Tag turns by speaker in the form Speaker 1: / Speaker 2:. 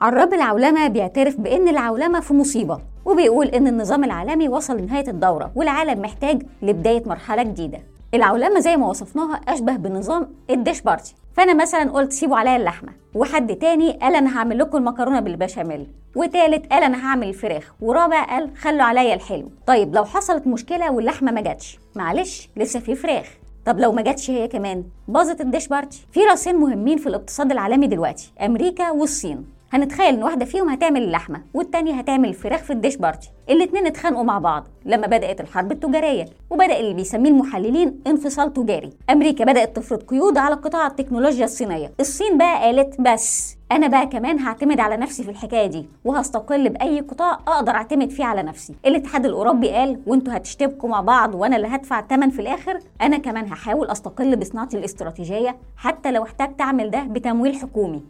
Speaker 1: عراب العولمة بيعترف بأن العولمة في مصيبة وبيقول إن النظام العالمي وصل لنهاية الدورة والعالم محتاج لبداية مرحلة جديدة. العولمة زي ما وصفناها أشبه بنظام ال dish party. فأنا مثلا قلت سيبوا عليا اللحمة وحد تاني قال أنا هعمل لكم المكرونة بالبشاميل وتالت قال أنا هعمل الفراخ ورابع قال خلوا عليا الحلو. طيب لو حصلت مشكلة واللحمة ما جاتش معلش لسه في فراخ. طب لو ما جاتش هي كمان باظت ال dish party. في رأسين مهمين في الاقتصاد العالمي دلوقتي أمريكا والصين. هنتخيل إن واحدة فيهم هتعمل اللحمة والتانية هتعمل الفراخ في ال dish party. الاتنين اتخانقوا مع بعض لما بدأت الحرب التجارية وبدأ اللي بيسميه المحللين انفصال تجاري. أمريكا بدأت تفرض قيود على قطاع التكنولوجيا الصينية. الصين بقى قالت بس أنا بقى كمان هعتمد على نفسي في الحكاية دي وهستقل بأي قطاع أقدر أعتمد فيه على نفسي. الاتحاد الأوروبي قال وأنتوا هتشتبكوا مع بعض وأنا اللي هدفع الثمن في الآخر. أنا كمان هحاول أستقل بصناعتي الاستراتيجية حتى لو احتجت أعمل ده بتمويل حكومي.